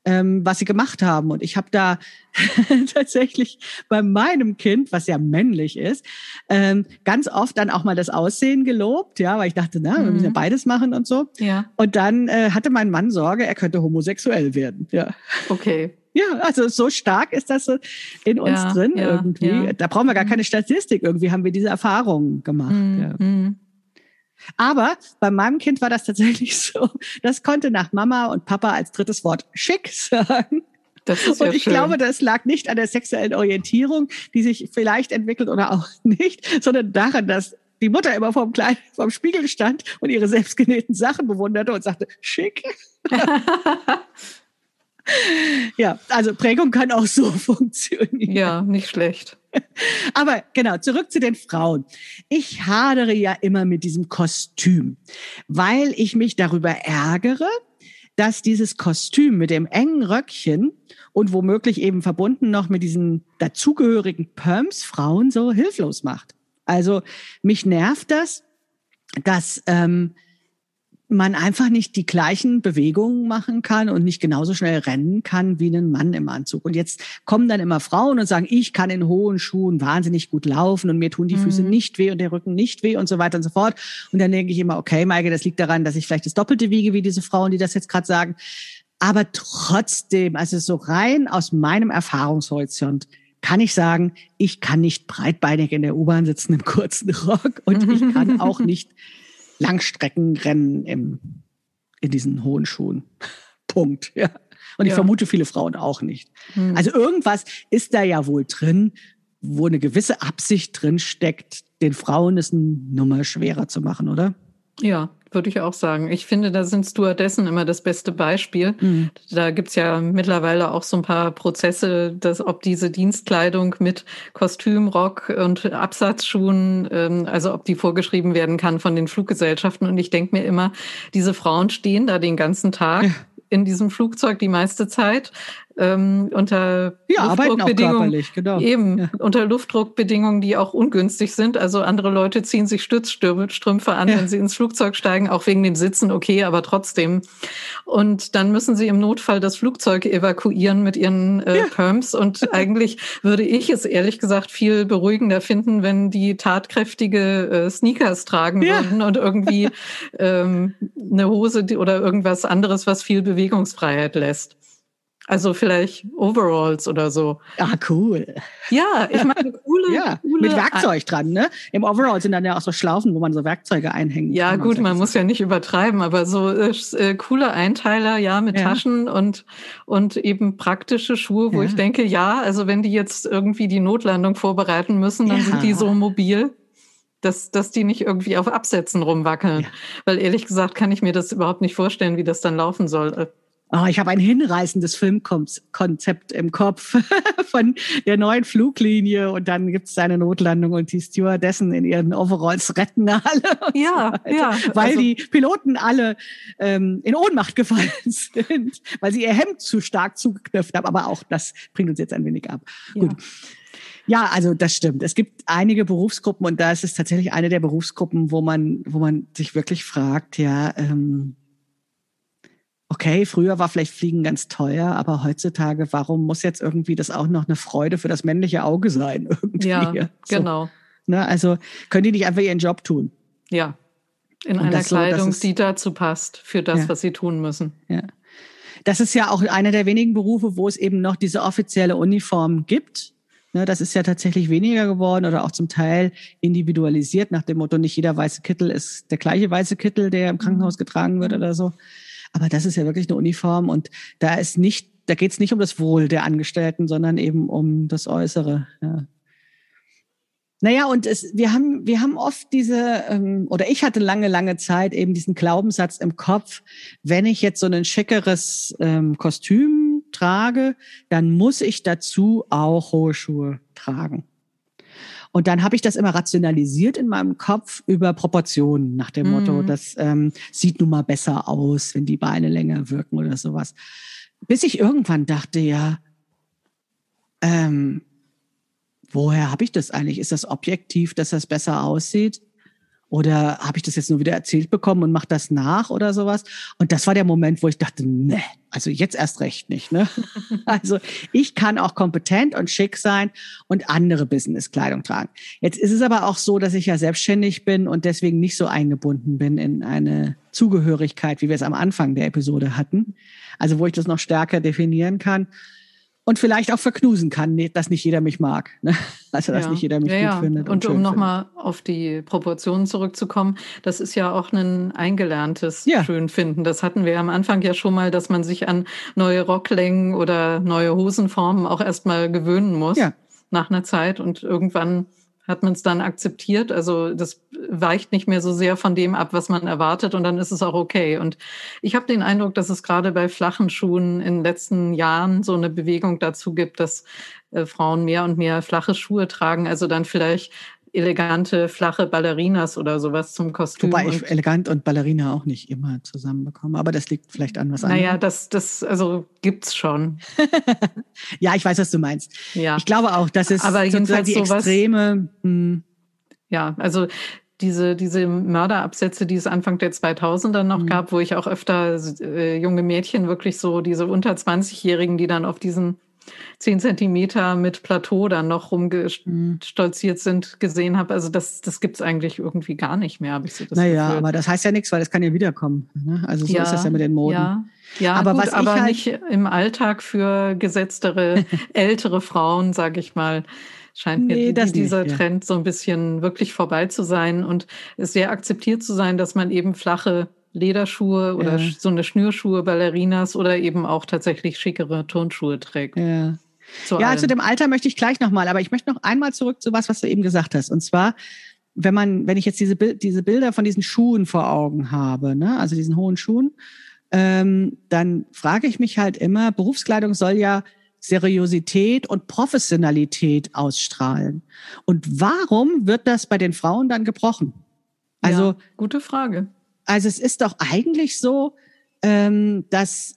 ähm, was sie gemacht haben. Und ich habe da <laughs> tatsächlich bei meinem Kind, was ja männlich ist, ähm, ganz oft dann auch mal das Aussehen gelobt, ja, weil ich dachte, na, wir müssen ja mhm. beides machen und so. Ja. Und dann äh, hatte mein Mann Sorge, er könnte homosexuell werden. Ja. Okay. Ja, also so stark ist das so in uns ja, drin ja, irgendwie. Ja. Da brauchen wir gar mhm. keine Statistik. Irgendwie haben wir diese Erfahrungen gemacht. Mhm. Ja. Aber bei meinem Kind war das tatsächlich <laughs> so. Das konnte nach Mama und Papa als drittes Wort schick sagen. Das ist und ich schön. glaube, das lag nicht an der sexuellen Orientierung, die sich vielleicht entwickelt oder auch <laughs> nicht, sondern daran, dass die Mutter immer vom, Kleid, vom Spiegel stand und ihre selbstgenähten Sachen bewunderte und sagte, schick. <laughs> ja, also Prägung kann auch so funktionieren. Ja, nicht schlecht. <laughs> Aber genau, zurück zu den Frauen. Ich hadere ja immer mit diesem Kostüm, weil ich mich darüber ärgere, dass dieses Kostüm mit dem engen Röckchen und womöglich eben verbunden noch mit diesen dazugehörigen Perms Frauen so hilflos macht. Also mich nervt das, dass ähm, man einfach nicht die gleichen Bewegungen machen kann und nicht genauso schnell rennen kann wie ein Mann im Anzug. Und jetzt kommen dann immer Frauen und sagen, ich kann in hohen Schuhen wahnsinnig gut laufen und mir tun die Füße mhm. nicht weh und der Rücken nicht weh und so weiter und so fort. Und dann denke ich immer, okay, Maike, das liegt daran, dass ich vielleicht das Doppelte wiege wie diese Frauen, die das jetzt gerade sagen. Aber trotzdem, also so rein aus meinem Erfahrungshorizont, kann ich sagen, ich kann nicht breitbeinig in der U-Bahn sitzen im kurzen Rock und ich kann auch <laughs> nicht Langstreckenrennen im, in diesen hohen Schuhen. <laughs> Punkt. Ja. Und ich ja. vermute viele Frauen auch nicht. Hm. Also irgendwas ist da ja wohl drin, wo eine gewisse Absicht drin steckt, den Frauen es eine Nummer schwerer zu machen, oder? Ja, würde ich auch sagen. Ich finde, da sind Stewardessen immer das beste Beispiel. Mhm. Da gibt's ja mittlerweile auch so ein paar Prozesse, dass ob diese Dienstkleidung mit Kostüm, Rock und Absatzschuhen, ähm, also ob die vorgeschrieben werden kann von den Fluggesellschaften. Und ich denke mir immer, diese Frauen stehen da den ganzen Tag. Ja in diesem Flugzeug die meiste Zeit ähm, unter ja, Luftdruckbedingungen. Genau. Eben, ja. unter Luftdruckbedingungen, die auch ungünstig sind. Also andere Leute ziehen sich Stützstrümpfe an, ja. wenn sie ins Flugzeug steigen, auch wegen dem Sitzen, okay, aber trotzdem. Und dann müssen sie im Notfall das Flugzeug evakuieren mit ihren äh, ja. Perms. Und <laughs> eigentlich würde ich es ehrlich gesagt viel beruhigender finden, wenn die tatkräftige äh, Sneakers tragen würden und irgendwie <laughs> ähm, eine Hose oder irgendwas anderes, was viel Bewegungsfreiheit lässt. Also vielleicht Overalls oder so. Ah, cool. Ja, ich meine, <laughs> coole, ja, coole Mit Werkzeug dran, ne? Im Overall sind dann ja auch so Schlaufen, wo man so Werkzeuge einhängt. Ja, gut, man muss ja nicht übertreiben, aber so äh, äh, coole Einteiler, ja, mit ja. Taschen und, und eben praktische Schuhe, wo ja. ich denke, ja, also wenn die jetzt irgendwie die Notlandung vorbereiten müssen, dann ja. sind die so mobil dass, dass die nicht irgendwie auf Absätzen rumwackeln. Ja. Weil ehrlich gesagt kann ich mir das überhaupt nicht vorstellen, wie das dann laufen soll. Oh, ich habe ein hinreißendes Filmkonzept im Kopf <laughs> von der neuen Fluglinie und dann gibt es eine Notlandung und die Stewardessen in ihren Overalls retten alle. <laughs> Ja, so ja. Weil also, die Piloten alle ähm, in Ohnmacht gefallen <laughs> sind, weil sie ihr Hemd zu stark zugeknöpft haben. Aber auch das bringt uns jetzt ein wenig ab. Ja. Gut. Ja, also das stimmt. Es gibt einige Berufsgruppen und da ist es tatsächlich eine der Berufsgruppen, wo man, wo man sich wirklich fragt, ja, ähm, okay, früher war vielleicht Fliegen ganz teuer, aber heutzutage, warum muss jetzt irgendwie das auch noch eine Freude für das männliche Auge sein? <laughs> Irgendwie? Ja, so. genau. Ne, also können die nicht einfach ihren Job tun? Ja, in Und einer Kleidung, so, die dazu passt, für das, ja. was sie tun müssen. Ja. Das ist ja auch einer der wenigen Berufe, wo es eben noch diese offizielle Uniform gibt. Ne, das ist ja tatsächlich weniger geworden oder auch zum Teil individualisiert nach dem Motto, nicht jeder weiße Kittel ist der gleiche weiße Kittel, der im Krankenhaus getragen wird oder so. Aber das ist ja wirklich eine Uniform und da ist nicht, da geht es nicht um das Wohl der Angestellten, sondern eben um das Äußere. Ja. Naja, und es, wir haben, wir haben oft diese, ähm, oder ich hatte lange, lange Zeit eben diesen Glaubenssatz im Kopf, wenn ich jetzt so ein schickeres ähm, Kostüm trage, dann muss ich dazu auch hohe Schuhe tragen. Und dann habe ich das immer rationalisiert in meinem Kopf über Proportionen nach dem Motto, mhm. das ähm, sieht nun mal besser aus, wenn die Beine länger wirken oder sowas. Bis ich irgendwann dachte, ja, ähm, woher habe ich das eigentlich? Ist das objektiv, dass das besser aussieht? Oder habe ich das jetzt nur wieder erzählt bekommen und mache das nach oder sowas? Und das war der Moment, wo ich dachte, ne, also jetzt erst recht nicht. Ne? <laughs> Also ich kann auch kompetent und schick sein und andere Businesskleidung tragen. Jetzt ist es aber auch so, dass ich ja selbstständig bin und deswegen nicht so eingebunden bin in eine Zugehörigkeit, wie wir es am Anfang der Episode hatten. Also wo ich das noch stärker definieren kann und vielleicht auch verknusen kann, dass nicht jeder mich mag. Ne? Also dass ja. nicht jeder mich ja, gut findet. Und, und um nochmal auf die Proportionen zurückzukommen, das ist ja auch ein eingelerntes ja. Schönfinden. Das hatten wir am Anfang ja schon mal, dass man sich an neue Rocklängen oder neue Hosenformen auch erstmal gewöhnen muss ja. nach einer Zeit und irgendwann hat man es dann akzeptiert. Also das weicht nicht mehr so sehr von dem ab, was man erwartet und dann ist es auch okay. Und ich habe den Eindruck, dass es gerade bei flachen Schuhen in den letzten Jahren so eine Bewegung dazu gibt, dass äh, Frauen mehr und mehr flache Schuhe tragen. Also dann vielleicht elegante, flache Ballerinas oder sowas zum Kostüm. Wobei ich elegant und Ballerina auch nicht immer zusammenbekomme, aber das liegt vielleicht an was anderem. Naja, das, das, also gibt's schon. <laughs> ja, ich weiß, was du meinst. Ja. Ich glaube auch, dass es aber sozusagen die sowas, Extreme. Hm. Ja, also diese, diese Mörderabsätze, die es Anfang der 2000er noch mhm. gab, wo ich auch öfter äh, junge Mädchen wirklich so, diese unter 20-Jährigen, die dann auf diesen zehn Zentimeter mit Plateau dann noch rumgestolziert sind, gesehen habe. Also das, das gibt's eigentlich irgendwie gar nicht mehr, habe ich so das Naja, Gefühl. aber das heißt ja nichts, weil das kann ja wiederkommen. Ne? Also so ja, ist das ja mit den Moden. Ja. Ja, aber, gut, was aber halt nicht im Alltag für gesetztere, <laughs> ältere Frauen, sage ich mal, scheint nee, mir dieser nicht, ja. Trend so ein bisschen wirklich vorbei zu sein und es sehr akzeptiert zu sein, dass man eben flache Lederschuhe oder ja. so eine Schnürschuhe, Ballerinas oder eben auch tatsächlich schickere Turnschuhe trägt. Ja. Zu ja, allem. zu dem Alter möchte ich gleich nochmal, aber ich möchte noch einmal zurück zu was, was du eben gesagt hast. Und zwar, wenn man, wenn ich jetzt diese, diese Bilder von diesen Schuhen vor Augen habe, ne, also diesen hohen Schuhen, ähm, dann frage ich mich halt immer, Berufskleidung soll ja Seriosität und Professionalität ausstrahlen. Und warum wird das bei den Frauen dann gebrochen? Also ja, gute Frage. Also es ist doch eigentlich so, ähm, dass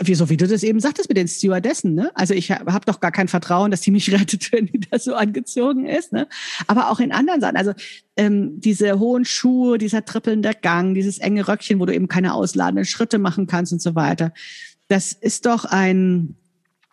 Wieso, wie du das eben sagtest mit den Stewardessen, ne? Also ich habe hab doch gar kein Vertrauen, dass die mich <laughs> rettet, wenn die da so angezogen ist, ne? Aber auch in anderen Sachen, also ähm, diese hohen Schuhe, dieser trippelnde Gang, dieses enge Röckchen, wo du eben keine ausladenden Schritte machen kannst und so weiter. Das ist doch ein,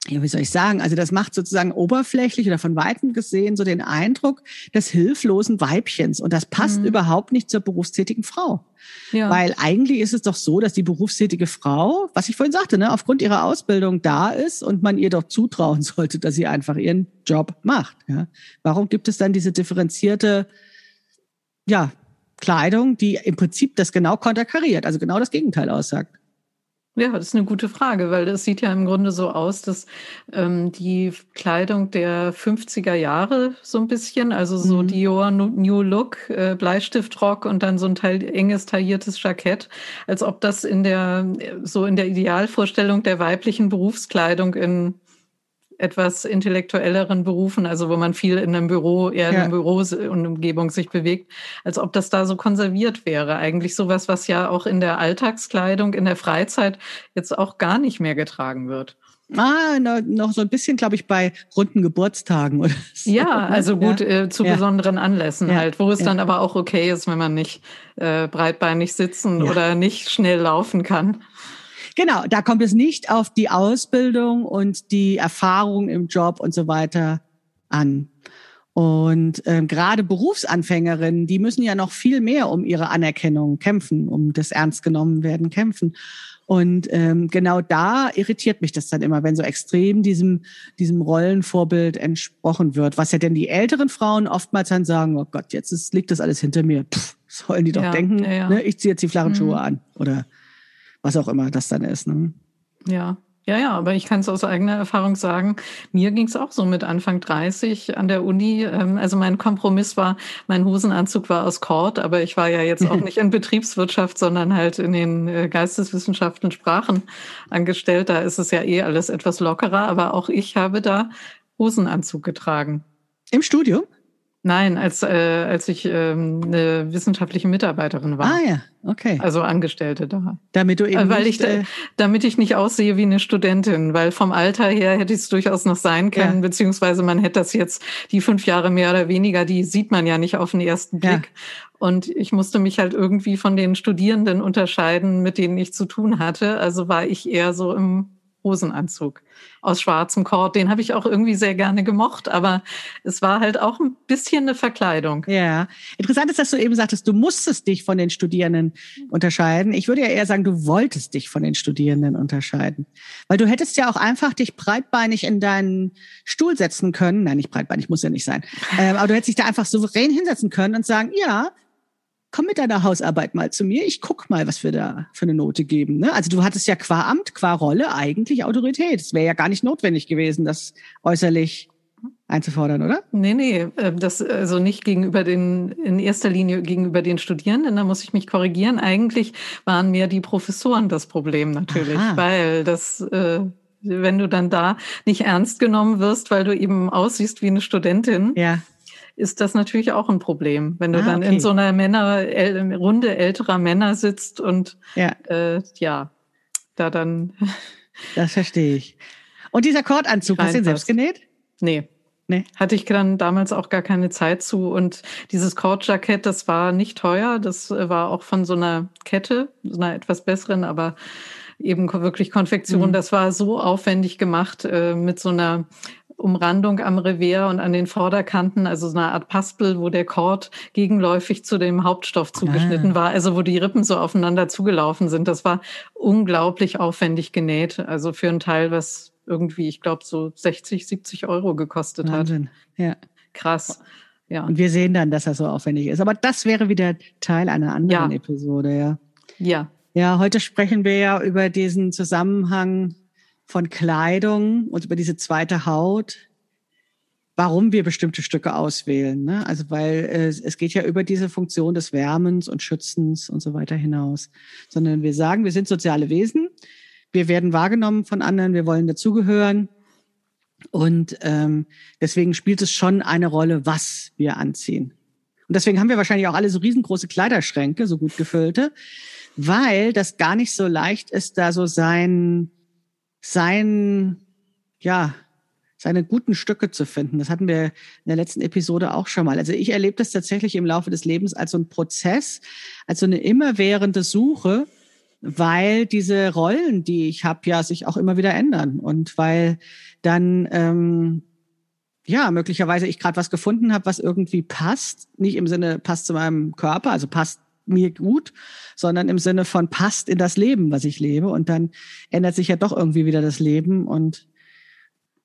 ja, wie soll ich sagen, also das macht sozusagen oberflächlich oder von weitem gesehen so den Eindruck des hilflosen Weibchens und das passt mhm. überhaupt nicht zur berufstätigen Frau. Ja. Weil eigentlich ist es doch so, dass die berufstätige Frau, was ich vorhin sagte, ne, aufgrund ihrer Ausbildung da ist und man ihr doch zutrauen <laughs> sollte, dass sie einfach ihren Job macht. Ja. Warum gibt es dann diese differenzierte, ja, Kleidung, die im Prinzip das genau konterkariert, also genau das Gegenteil aussagt? Ja, das ist eine gute Frage, weil es sieht ja im Grunde so aus, dass ähm, die Kleidung der 50er Jahre so ein bisschen, also so mhm. Dior New Look, äh, Bleistiftrock und dann so ein Teil, enges tailliertes Jackett, als ob das in der so in der Idealvorstellung der weiblichen Berufskleidung in etwas intellektuelleren Berufen, also wo man viel in einem Büro, eher in einem Büro und Umgebung sich bewegt, als ob das da so konserviert wäre. Eigentlich sowas, was ja auch in der Alltagskleidung, in der Freizeit jetzt auch gar nicht mehr getragen wird. Ah, noch so ein bisschen, glaube ich, bei runden Geburtstagen oder so. Ja, also gut, ja. äh, zu ja. besonderen Anlässen ja. halt, wo es dann aber auch okay ist, wenn man nicht äh, breitbeinig sitzen oder nicht schnell laufen kann. Genau, da kommt es nicht auf die Ausbildung und die Erfahrung im Job und so weiter an. Und ähm, gerade Berufsanfängerinnen, die müssen ja noch viel mehr um ihre Anerkennung kämpfen, um das ernst genommen werden kämpfen. Und ähm, genau da irritiert mich das dann immer, wenn so extrem diesem, diesem Rollenvorbild entsprochen wird. Was ja denn die älteren Frauen oftmals dann sagen, oh Gott, jetzt ist, liegt das alles hinter mir. Pff, sollen die doch ja, denken, ja, ja. Ne, ich ziehe jetzt die flachen mhm. Schuhe an. Oder was auch immer das dann ist. Ne? Ja. Ja, ja, aber ich kann es aus eigener Erfahrung sagen, mir ging es auch so mit Anfang 30 an der Uni. Ähm, also mein Kompromiss war, mein Hosenanzug war aus Kord, aber ich war ja jetzt auch <laughs> nicht in Betriebswirtschaft, sondern halt in den äh, Geisteswissenschaften, Sprachen angestellt. Da ist es ja eh alles etwas lockerer, aber auch ich habe da Hosenanzug getragen. Im Studium? Nein, als, äh, als ich ähm, eine wissenschaftliche Mitarbeiterin war. Ah ja, okay. Also Angestellte da. Damit du eben weil nicht, ich, äh, damit ich nicht aussehe wie eine Studentin, weil vom Alter her hätte ich es durchaus noch sein können, ja. beziehungsweise man hätte das jetzt die fünf Jahre mehr oder weniger, die sieht man ja nicht auf den ersten Blick. Ja. Und ich musste mich halt irgendwie von den Studierenden unterscheiden, mit denen ich zu tun hatte. Also war ich eher so im Hosenanzug aus schwarzem Kord. Den habe ich auch irgendwie sehr gerne gemocht, aber es war halt auch ein bisschen eine Verkleidung. Ja, interessant ist, dass du eben sagtest, du musstest dich von den Studierenden unterscheiden. Ich würde ja eher sagen, du wolltest dich von den Studierenden unterscheiden, weil du hättest ja auch einfach dich breitbeinig in deinen Stuhl setzen können. Nein, nicht breitbeinig, muss ja nicht sein. Ähm, aber du hättest dich da einfach souverän hinsetzen können und sagen, ja, komm mit deiner Hausarbeit mal zu mir, ich guck mal, was wir da für eine Note geben. Ne? Also du hattest ja qua Amt, qua Rolle eigentlich Autorität. Es wäre ja gar nicht notwendig gewesen, das äußerlich einzufordern, oder? Nee, nee, äh, das also nicht gegenüber den, in erster Linie gegenüber den Studierenden, da muss ich mich korrigieren. Eigentlich waren mir die Professoren das Problem natürlich, Aha. weil das, äh, wenn du dann da nicht ernst genommen wirst, weil du eben aussiehst wie eine Studentin, ja. Ist das natürlich auch ein Problem. Wenn du ah, dann okay. in so einer Männer, Runde älterer Männer sitzt und ja, äh, ja da dann. <laughs> Das verstehe ich. Und dieser Kordanzug, hast du den selbst genäht? Nee. Nee. Hatte ich dann damals auch gar keine Zeit zu. Und dieses Kordjackett, das war nicht teuer. Das äh, war auch von so einer Kette, so einer etwas besseren, aber eben wirklich Konfektion. Mhm. Das war so aufwendig gemacht äh, mit so einer Umrandung am Revers und an den Vorderkanten, also so eine Art Paspel, wo der Kord gegenläufig zu dem Hauptstoff zugeschnitten ah. war, also wo die Rippen so aufeinander zugelaufen sind. Das war unglaublich aufwendig genäht, also für ein Teil, was irgendwie, ich glaube, so 60, 70 Euro gekostet Wahnsinn. hat. Ja. Krass. Ja. Und wir sehen dann, dass das so aufwendig ist. Aber das wäre wieder Teil einer anderen ja. Episode, ja. Ja. Ja, heute sprechen wir ja über diesen Zusammenhang von Kleidung und über diese zweite Haut, warum wir bestimmte Stücke auswählen. Ne? Also weil äh, es geht ja über diese Funktion des Wärmens und Schützens und so weiter hinaus, sondern wir sagen, wir sind soziale Wesen wir werden wahrgenommen von anderen, wir wollen dazugehören. Und ähm, deswegen spielt es schon eine Rolle, was wir anziehen. Und deswegen haben wir wahrscheinlich auch alle so riesengroße Kleiderschränke, so gut gefüllte, weil das gar nicht so leicht ist, da so sein, sein, ja, seine guten Stücke zu finden. Das hatten wir in der letzten Episode auch schon mal. Also ich erlebe das tatsächlich im Laufe des Lebens als so ein Prozess, als so eine immerwährende Suche weil diese Rollen, die ich habe, ja sich auch immer wieder ändern und weil dann ähm, ja möglicherweise ich gerade was gefunden habe, was irgendwie passt, nicht im Sinne passt zu meinem Körper, also passt mir gut, sondern im Sinne von passt in das Leben, was ich lebe und dann ändert sich ja doch irgendwie wieder das Leben und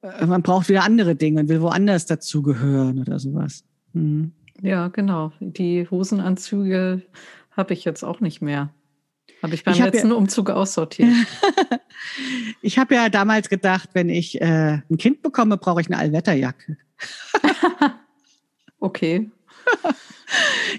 äh, man braucht wieder andere Dinge und will woanders dazugehören oder sowas. Mhm. Ja, genau. Die Hosenanzüge habe ich jetzt auch nicht mehr. Habe ich beim ich letzten ja, Umzug aussortiert. <laughs> ich habe ja damals gedacht, wenn ich äh, ein Kind bekomme, brauche ich eine Allwetterjacke. <laughs> okay.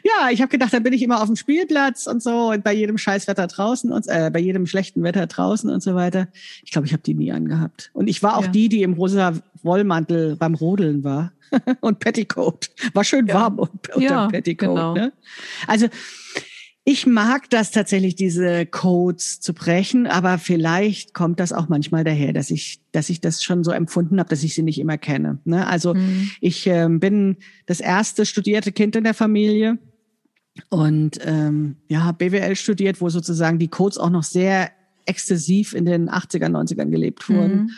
Ja, ich habe gedacht, dann bin ich immer auf dem Spielplatz und so und bei jedem Scheißwetter draußen und äh, bei jedem schlechten Wetter draußen und so weiter. Ich glaube, ich habe die nie angehabt. Und ich war auch ja. die, die im rosa Wollmantel beim Rodeln war <laughs> und Petticoat. War schön ja. warm unter ja, Petticoat. Genau. Ne? Also ich mag das tatsächlich, diese Codes zu brechen, aber vielleicht kommt das auch manchmal daher, dass ich, dass ich das schon so empfunden habe, dass ich sie nicht immer kenne. Ne? Also mhm. ich äh, bin das erste studierte Kind in der Familie und ähm, ja, BWL studiert, wo sozusagen die Codes auch noch sehr exzessiv in den 80er, 90ern gelebt wurden. Mhm.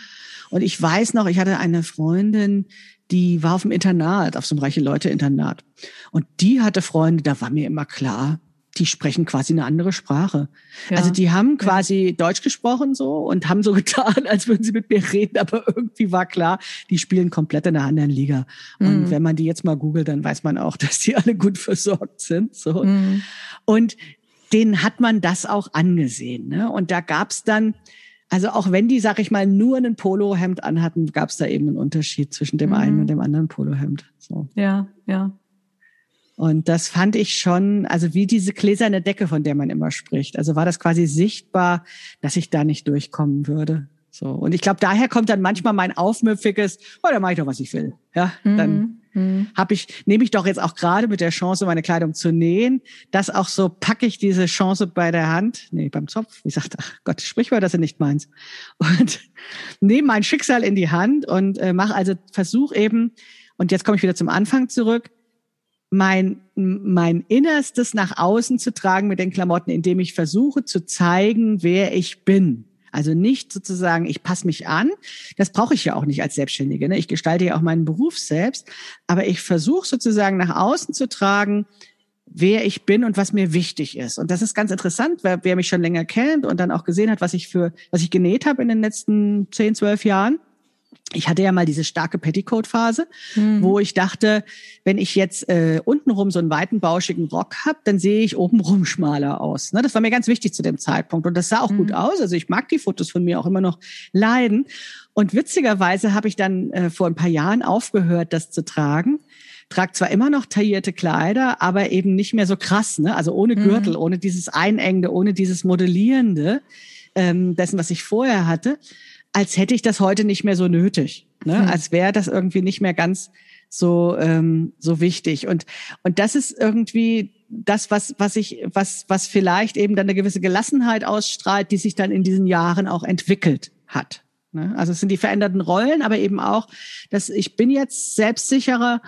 Und ich weiß noch, ich hatte eine Freundin, die war auf dem Internat, auf so einem reiche Leute-Internat. Und die hatte Freunde, da war mir immer klar, die sprechen quasi eine andere Sprache. Ja. Also die haben quasi ja. Deutsch gesprochen so und haben so <laughs> getan, als würden sie mit mir reden, aber irgendwie war klar, die spielen komplett in einer anderen Liga. Und mhm. wenn man die jetzt mal googelt, dann weiß man auch, <laughs> dass die alle gut versorgt sind. So. Mhm. Und denen hat man das auch angesehen. Ne? Und da gab's dann, also auch wenn die, sag ich mal, nur ein Polohemd anhatten, gab's da eben einen Unterschied zwischen dem mhm. einen und dem anderen Polohemd. So. Ja, ja. Und das fand ich schon, also wie diese gläserne Decke, von der man immer spricht. Also war das quasi sichtbar, dass ich da nicht durchkommen würde. So. Und ich glaube, daher kommt dann manchmal mein aufmüpfiges, oh, da mache ich doch, was ich will. Ja, dann mhm. habe ich, nehme ich doch jetzt auch gerade mit der Chance, meine Kleidung zu nähen, das auch so packe ich diese Chance bei der Hand, nee, beim Zopf, wie sagt, ach Gott, Sprichwort, das ist nicht meins. Und <laughs> nehme mein Schicksal in die Hand und äh, mache also Versuch eben, und jetzt komme ich wieder zum Anfang zurück, mein, mein Innerstes nach außen zu tragen mit den Klamotten, indem ich versuche zu zeigen, wer ich bin. Also nicht sozusagen, ich passe mich an. Das brauche ich ja auch nicht als Selbstständige. Ne? Ich gestalte ja auch meinen Beruf selbst. Aber ich versuche sozusagen nach außen zu tragen, wer ich bin und was mir wichtig ist. Und das ist ganz interessant, wer, wer mich schon länger kennt und dann auch gesehen hat, was ich für, was ich genäht habe in den letzten zehn, zwölf Jahren ich hatte ja mal diese starke Petticoat-Phase, mhm. wo ich dachte, wenn ich jetzt äh, untenrum so einen weiten, bauschigen Rock habe, dann sehe ich obenrum <laughs> schmaler aus. Ne? Das war mir ganz wichtig zu dem Zeitpunkt. Und das sah auch mhm. gut aus. Also ich mag die Fotos von mir auch immer noch leiden. Und witzigerweise habe ich dann äh, vor ein paar Jahren aufgehört, das zu tragen. Trag zwar immer noch taillierte Kleider, aber eben nicht mehr so krass, ne? Also ohne mhm. Gürtel, mhm. ohne dieses Einengende, ohne dieses Modellierende ähm, dessen, was ich vorher hatte, als hätte ich das heute nicht mehr so nötig. Ne? Mhm. Als wäre das irgendwie nicht mehr ganz so ähm, so wichtig und und das ist irgendwie das was was ich was was vielleicht eben dann eine gewisse Gelassenheit ausstrahlt die sich dann in diesen Jahren auch entwickelt hat ne? also es sind die veränderten Rollen aber eben auch dass ich bin jetzt selbstsicherer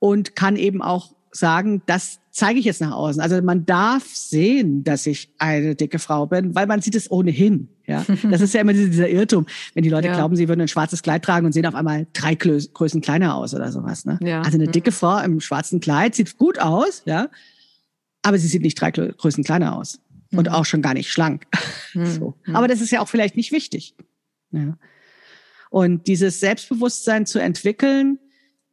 und kann eben auch sagen, das zeige ich jetzt nach außen. Also man darf sehen, dass ich eine dicke Frau bin, weil man sieht es ohnehin. Ja, das ist ja immer dieser Irrtum, wenn die Leute ja. glauben, sie würden ein schwarzes Kleid tragen und sehen auf einmal drei Größen kleiner aus oder sowas. Ne? Ja. Also eine dicke Frau im schwarzen Kleid sieht gut aus, ja, aber sie sieht nicht drei Größen kleiner aus und mhm. auch schon gar nicht schlank. Mhm. <laughs> So. Mhm. Aber das ist ja auch vielleicht nicht wichtig. Ja. Und dieses Selbstbewusstsein zu entwickeln,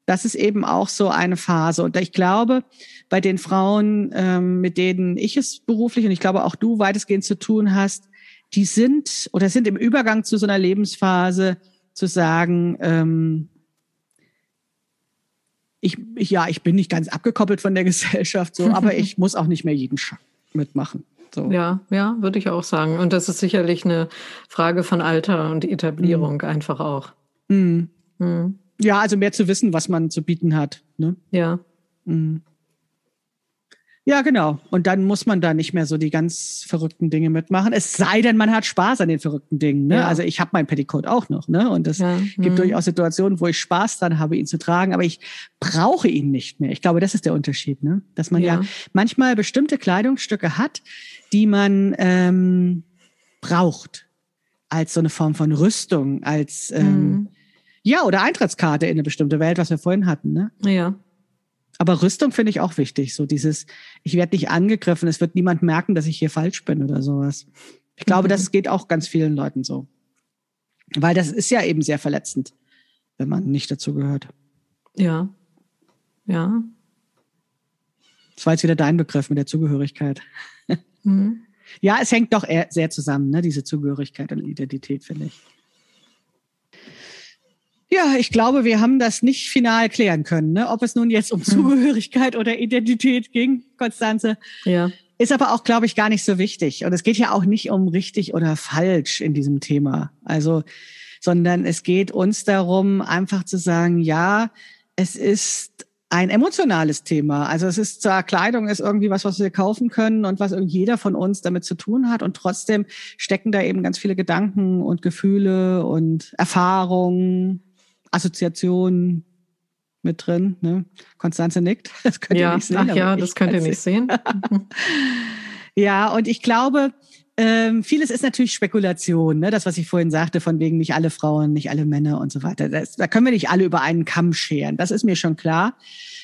das ist eben auch so eine Phase. Und ich glaube, bei den Frauen, ähm, mit denen ich es beruflich und ich glaube auch du weitestgehend zu tun hast, die sind oder sind im Übergang zu so einer Lebensphase zu sagen, ähm, ich, ich, ja, ich bin nicht ganz abgekoppelt von der <laughs> Gesellschaft, so, aber ich muss auch nicht mehr jeden Sch mitmachen. So. Ja, ja, würde ich auch sagen. Und das ist sicherlich eine Frage von Alter und Etablierung mhm. einfach auch. Mhm. Mhm. Ja, also mehr zu wissen, was man zu bieten hat. Ne? Ja. Ja, genau. Und dann muss man da nicht mehr so die ganz verrückten Dinge mitmachen. Es sei denn, man hat Spaß an den verrückten Dingen. Ne? Ja. Also ich habe mein Petticoat auch noch. Ne? Und es ja. gibt mhm. durchaus Situationen, wo ich Spaß dran habe, ihn zu tragen, aber ich brauche ihn nicht mehr. Ich glaube, das ist der Unterschied. Ne? Dass man ja, ja manchmal bestimmte Kleidungsstücke hat, die man ähm, braucht. Als so eine Form von Rüstung, als ähm, mhm. Ja, oder Eintrittskarte in eine bestimmte Welt, was wir vorhin hatten. Ne? Ja. Aber Rüstung finde ich auch wichtig. So dieses, ich werde nicht angegriffen, es wird niemand merken, dass ich hier falsch bin oder sowas. Ich glaube, mhm. das geht auch ganz vielen Leuten so. Weil das ist ja eben sehr verletzend, wenn man nicht dazu gehört. Ja. Ja. Das war jetzt wieder dein Begriff mit der Zugehörigkeit. Mhm. <laughs> Ja, es hängt doch sehr zusammen, ne, diese Zugehörigkeit und Identität, finde ich. Ja, ich glaube, wir haben das nicht final klären können, ne? ob es nun jetzt um hm. Zugehörigkeit oder Identität ging, Konstanze. Ja. Ist aber auch, glaube ich, gar nicht so wichtig. Und es geht ja auch nicht um richtig oder falsch in diesem Thema. Also, sondern es geht uns darum, einfach zu sagen, ja, es ist ein emotionales Thema. Also es ist zwar Kleidung ist irgendwie was, was wir kaufen können und was irgendwie jeder von uns damit zu tun hat und trotzdem stecken da eben ganz viele Gedanken und Gefühle und Erfahrungen Assoziationen mit drin. Ne? Konstanze nickt. <laughs> Das könnt ja, ihr nicht sehen. Ach ja, das könnt ihr nicht sehen. <laughs> ja, und ich glaube, ähm, vieles ist natürlich Spekulation, ne? das, was ich vorhin sagte, von wegen nicht alle Frauen, nicht alle Männer und so weiter. Das, da können wir nicht alle über einen Kamm scheren, das ist mir schon klar.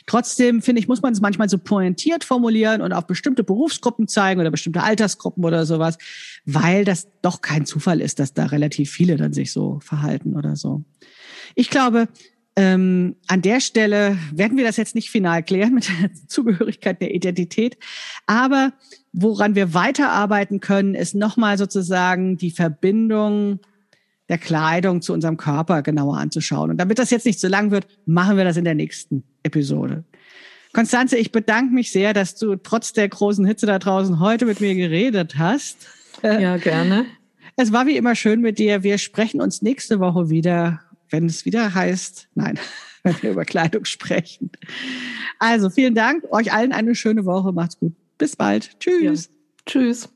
Trotzdem, finde ich, muss man es manchmal so pointiert formulieren und auf bestimmte Berufsgruppen zeigen oder bestimmte Altersgruppen oder sowas, weil das doch kein Zufall ist, dass da relativ viele dann sich so verhalten oder so. Ich glaube, ähm, an der Stelle werden wir das jetzt nicht final klären mit der <laughs> Zugehörigkeit der Identität. Aber woran wir weiterarbeiten können, ist nochmal sozusagen die Verbindung der Kleidung zu unserem Körper genauer anzuschauen. Und damit das jetzt nicht zu lang wird, machen wir das in der nächsten Episode. Konstanze, ich bedanke mich sehr, dass du trotz der großen Hitze da draußen heute mit mir geredet hast. Ja, gerne. Es war wie immer schön mit dir. Wir sprechen uns nächste Woche wieder wenn es wieder heißt, nein, <laughs> wenn wir über Kleidung sprechen. Also vielen Dank, euch allen eine schöne Woche, macht's gut. Bis bald. Tschüss. Ja. Tschüss.